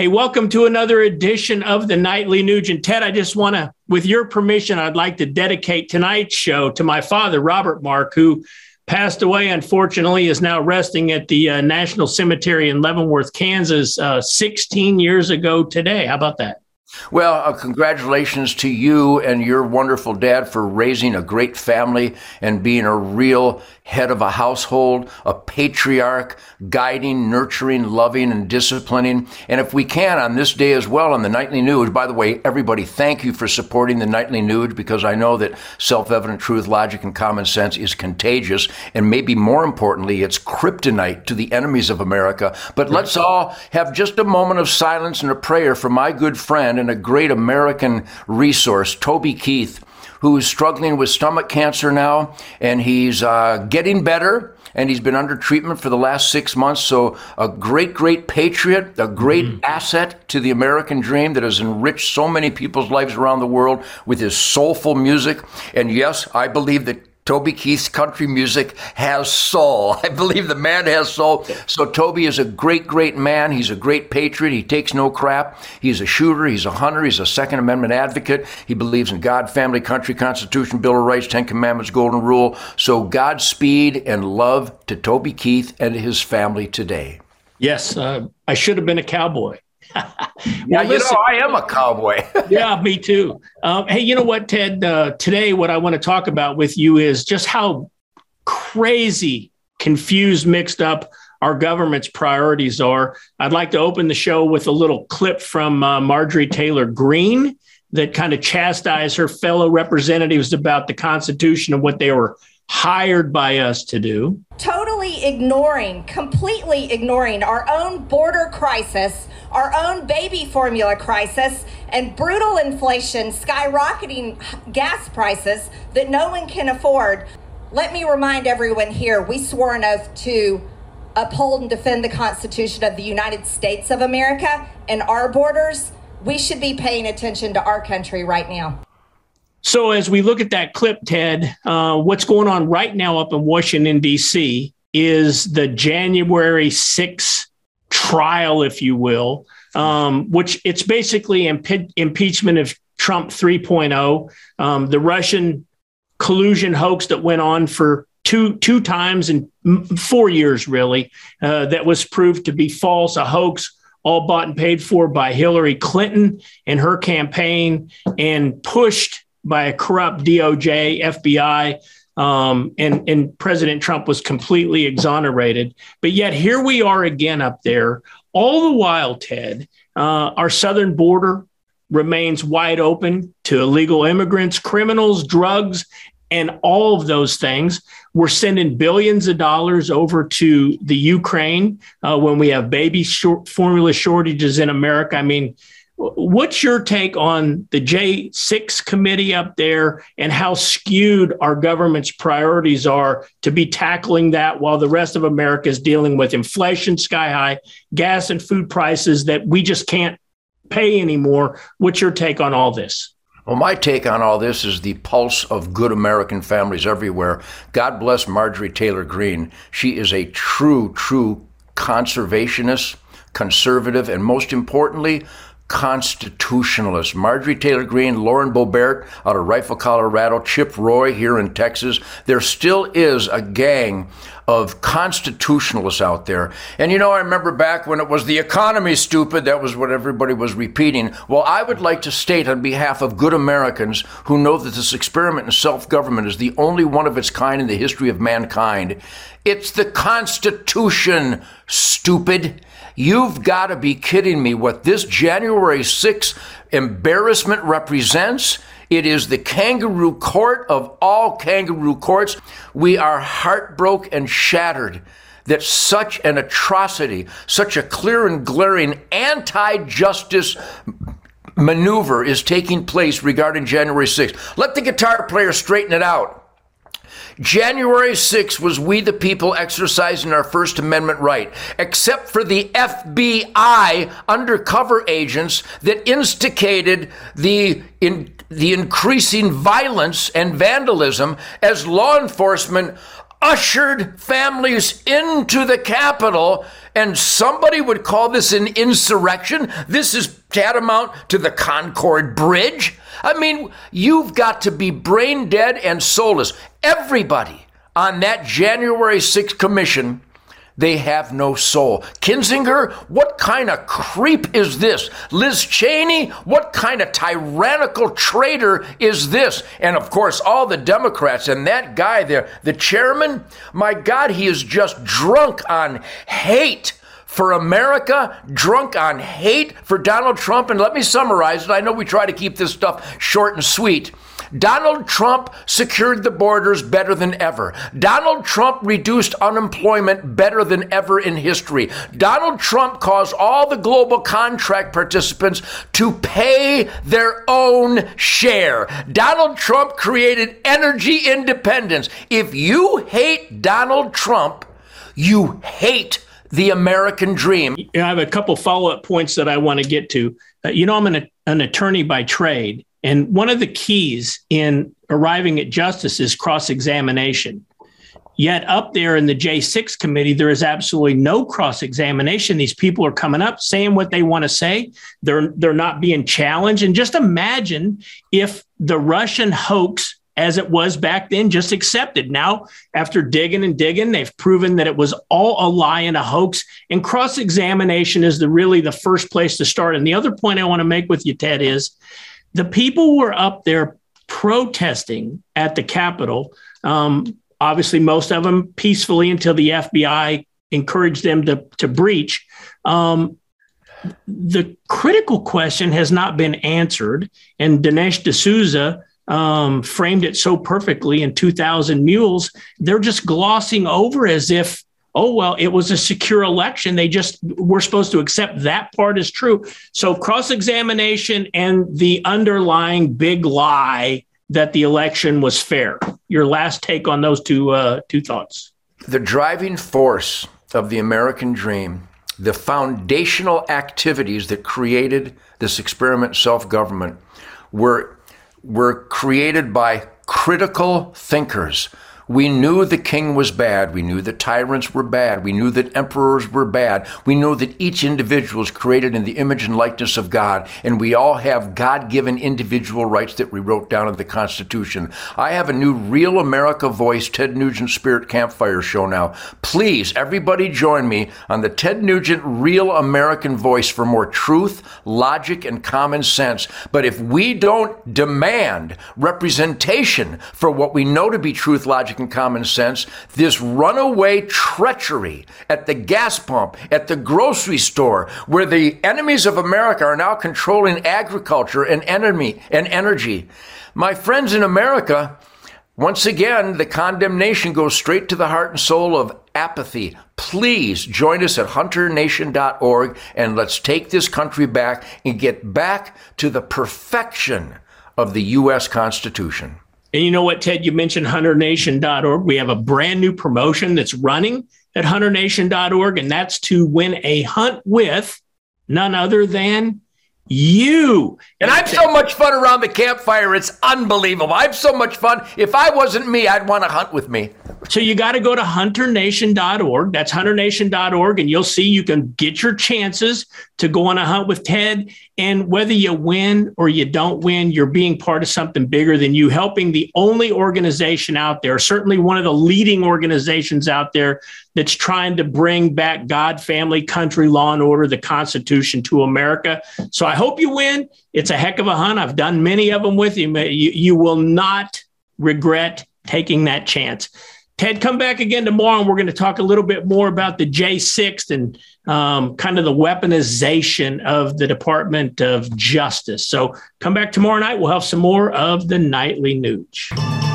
Hey, welcome to another edition of the Nightly Nuge. Ted, I just want to, with your permission, I'd like to dedicate tonight's show to my father, Robert Mark, who passed away, unfortunately, is now resting at the uh, National Cemetery in Leavenworth, Kansas, uh, 16 years ago today. How about that? Well, uh, congratulations to you and your wonderful dad for raising a great family and being a real head of a household, a patriarch, guiding, nurturing, loving, and disciplining. And if we can on this day as well on the Nightly Nuge, by the way, everybody, thank you for supporting the Nightly Nuge because I know that self evident truth, logic, and common sense is contagious. And maybe more importantly, it's kryptonite to the enemies of America. But let's all have just a moment of silence and a prayer for my good friend and a great American resource, Toby Keith who's struggling with stomach cancer now, and he's uh, getting better. And he's been under treatment for the last six months. So, a great, great patriot, a great mm-hmm. asset to the American dream that has enriched so many people's lives around the world with his soulful music. And yes, I believe that Toby Keith's country music has soul. I believe the man has soul. So Toby is a great, great man. He's a great patriot. He takes no crap. He's a shooter. He's a hunter. He's a Second Amendment advocate. He believes in God, family, country, Constitution, Bill of Rights, Ten Commandments, Golden Rule. So Godspeed and love to Toby Keith and his family today. Yes, uh, I should have been a cowboy. Well, yeah, you know, I am a cowboy. yeah, me too. Um, hey, you know what, Ted? Uh, today, what I want to talk about with you is just how crazy, confused, mixed up our government's priorities are. I'd like to open the show with a little clip from uh, Marjorie Taylor Greene that kind of chastised her fellow representatives about the Constitution and what they were hired by us to do. Totally ignoring, completely ignoring our own border crisis, our own baby formula crisis, and brutal inflation, skyrocketing gas prices that no one can afford. Let me remind everyone here we swore an oath to uphold and defend the Constitution of the United States of America and our borders. We should be paying attention to our country right now. So, as we look at that clip, Ted, uh, what's going on right now up in Washington, D.C., is the January 6th trial, if you will, um, which it's basically impe- impeachment of Trump 3.0, um, the Russian collusion hoax that went on for two two times in four years, really, uh, that was proved to be false, a hoax all bought and paid for by Hillary Clinton and her campaign and pushed by a corrupt DOJ, FBI, um, and, and President Trump was completely exonerated. But yet here we are again up there. All the while, Ted, uh, our southern border remains wide open to illegal immigrants, criminals, drugs, and all of those things. We're sending billions of dollars over to the Ukraine uh, when we have baby short formula shortages in America. I mean, What's your take on the J6 committee up there and how skewed our government's priorities are to be tackling that while the rest of America is dealing with inflation sky high, gas and food prices that we just can't pay anymore? What's your take on all this? Well, my take on all this is the pulse of good American families everywhere. God bless Marjorie Taylor Greene. She is a true, true conservationist, conservative, and most importantly, constitutionalists. Marjorie Taylor Greene, Lauren Boebert out of Rifle, Colorado, Chip Roy here in Texas. There still is a gang of constitutionalists out there. And you know, I remember back when it was the economy stupid, that was what everybody was repeating. Well, I would like to state on behalf of good Americans who know that this experiment in self government is the only one of its kind in the history of mankind. It's the Constitution, stupid. You've got to be kidding me. What this January 6th embarrassment represents? It is the kangaroo court of all kangaroo courts. We are heartbroken and shattered that such an atrocity, such a clear and glaring anti justice maneuver is taking place regarding January 6th. Let the guitar player straighten it out. January 6th was we the people exercising our First Amendment right, except for the FBI undercover agents that instigated the in, the increasing violence and vandalism as law enforcement ushered families into the Capitol and somebody would call this an insurrection. This is tantamount to the Concord Bridge. I mean, you've got to be brain dead and soulless. Everybody on that January 6th commission they have no soul. Kinzinger, what kind of creep is this? Liz Cheney, what kind of tyrannical traitor is this? And of course, all the Democrats and that guy there, the chairman, my God, he is just drunk on hate for America, drunk on hate for Donald Trump. And let me summarize it. I know we try to keep this stuff short and sweet. Donald Trump secured the borders better than ever. Donald Trump reduced unemployment better than ever in history. Donald Trump caused all the global contract participants to pay their own share. Donald Trump created energy independence. If you hate Donald Trump, you hate the American dream. I have a couple follow up points that I want to get to. Uh, you know, I'm an, an attorney by trade. And one of the keys in arriving at justice is cross examination. Yet up there in the J6 committee, there is absolutely no cross examination. These people are coming up saying what they want to say. They're, they're not being challenged. And just imagine if the Russian hoax as it was back then, just accepted. Now, after digging and digging, they've proven that it was all a lie and a hoax. And cross examination is the really the first place to start. And the other point I want to make with you, Ted, is the people were up there protesting at the Capitol. Um, obviously, most of them peacefully until the FBI encouraged them to, to breach. Um, the critical question has not been answered. And Dinesh D'Souza um, framed it so perfectly in 2000 Mules. They're just glossing over as if oh well it was a secure election. They just were supposed to accept that part is true. So cross-examination and the underlying big lie that the election was fair. Your last take on those two uh, two thoughts. The driving force of the american dream the foundational activities that created this experiment self-government were were created by critical thinkers we knew the king was bad. We knew that tyrants were bad. We knew that emperors were bad. We know that each individual is created in the image and likeness of God, and we all have God given individual rights that we wrote down in the Constitution. I have a new Real America Voice Ted Nugent Spirit Campfire show now. Please, everybody join me on the Ted Nugent Real American Voice for more truth, logic, and common sense. But if we don't demand representation for what we know to be truth, logic, and common sense, this runaway treachery at the gas pump, at the grocery store, where the enemies of America are now controlling agriculture and enemy and energy. My friends in America, once again, the condemnation goes straight to the heart and soul of apathy. Please join us at hunternation.org and let's take this country back and get back to the perfection of the U.S. Constitution. And you know what, Ted? You mentioned hunternation.org. We have a brand new promotion that's running at hunternation.org, and that's to win a hunt with none other than you. And I'm so much fun around the campfire. It's unbelievable. I'm so much fun. If I wasn't me, I'd want to hunt with me. So you got to go to hunternation.org. That's hunternation.org. And you'll see you can get your chances to go on a hunt with Ted. And whether you win or you don't win, you're being part of something bigger than you, helping the only organization out there, certainly one of the leading organizations out there that's trying to bring back God, family, country, law and order, the Constitution to America. So I hope you win. It's a heck of a hunt. I've done many of them with you. You, you will not regret taking that chance. Ted, come back again tomorrow and we're going to talk a little bit more about the J6 and um, kind of the weaponization of the Department of Justice. So come back tomorrow night. We'll have some more of the nightly Nuge.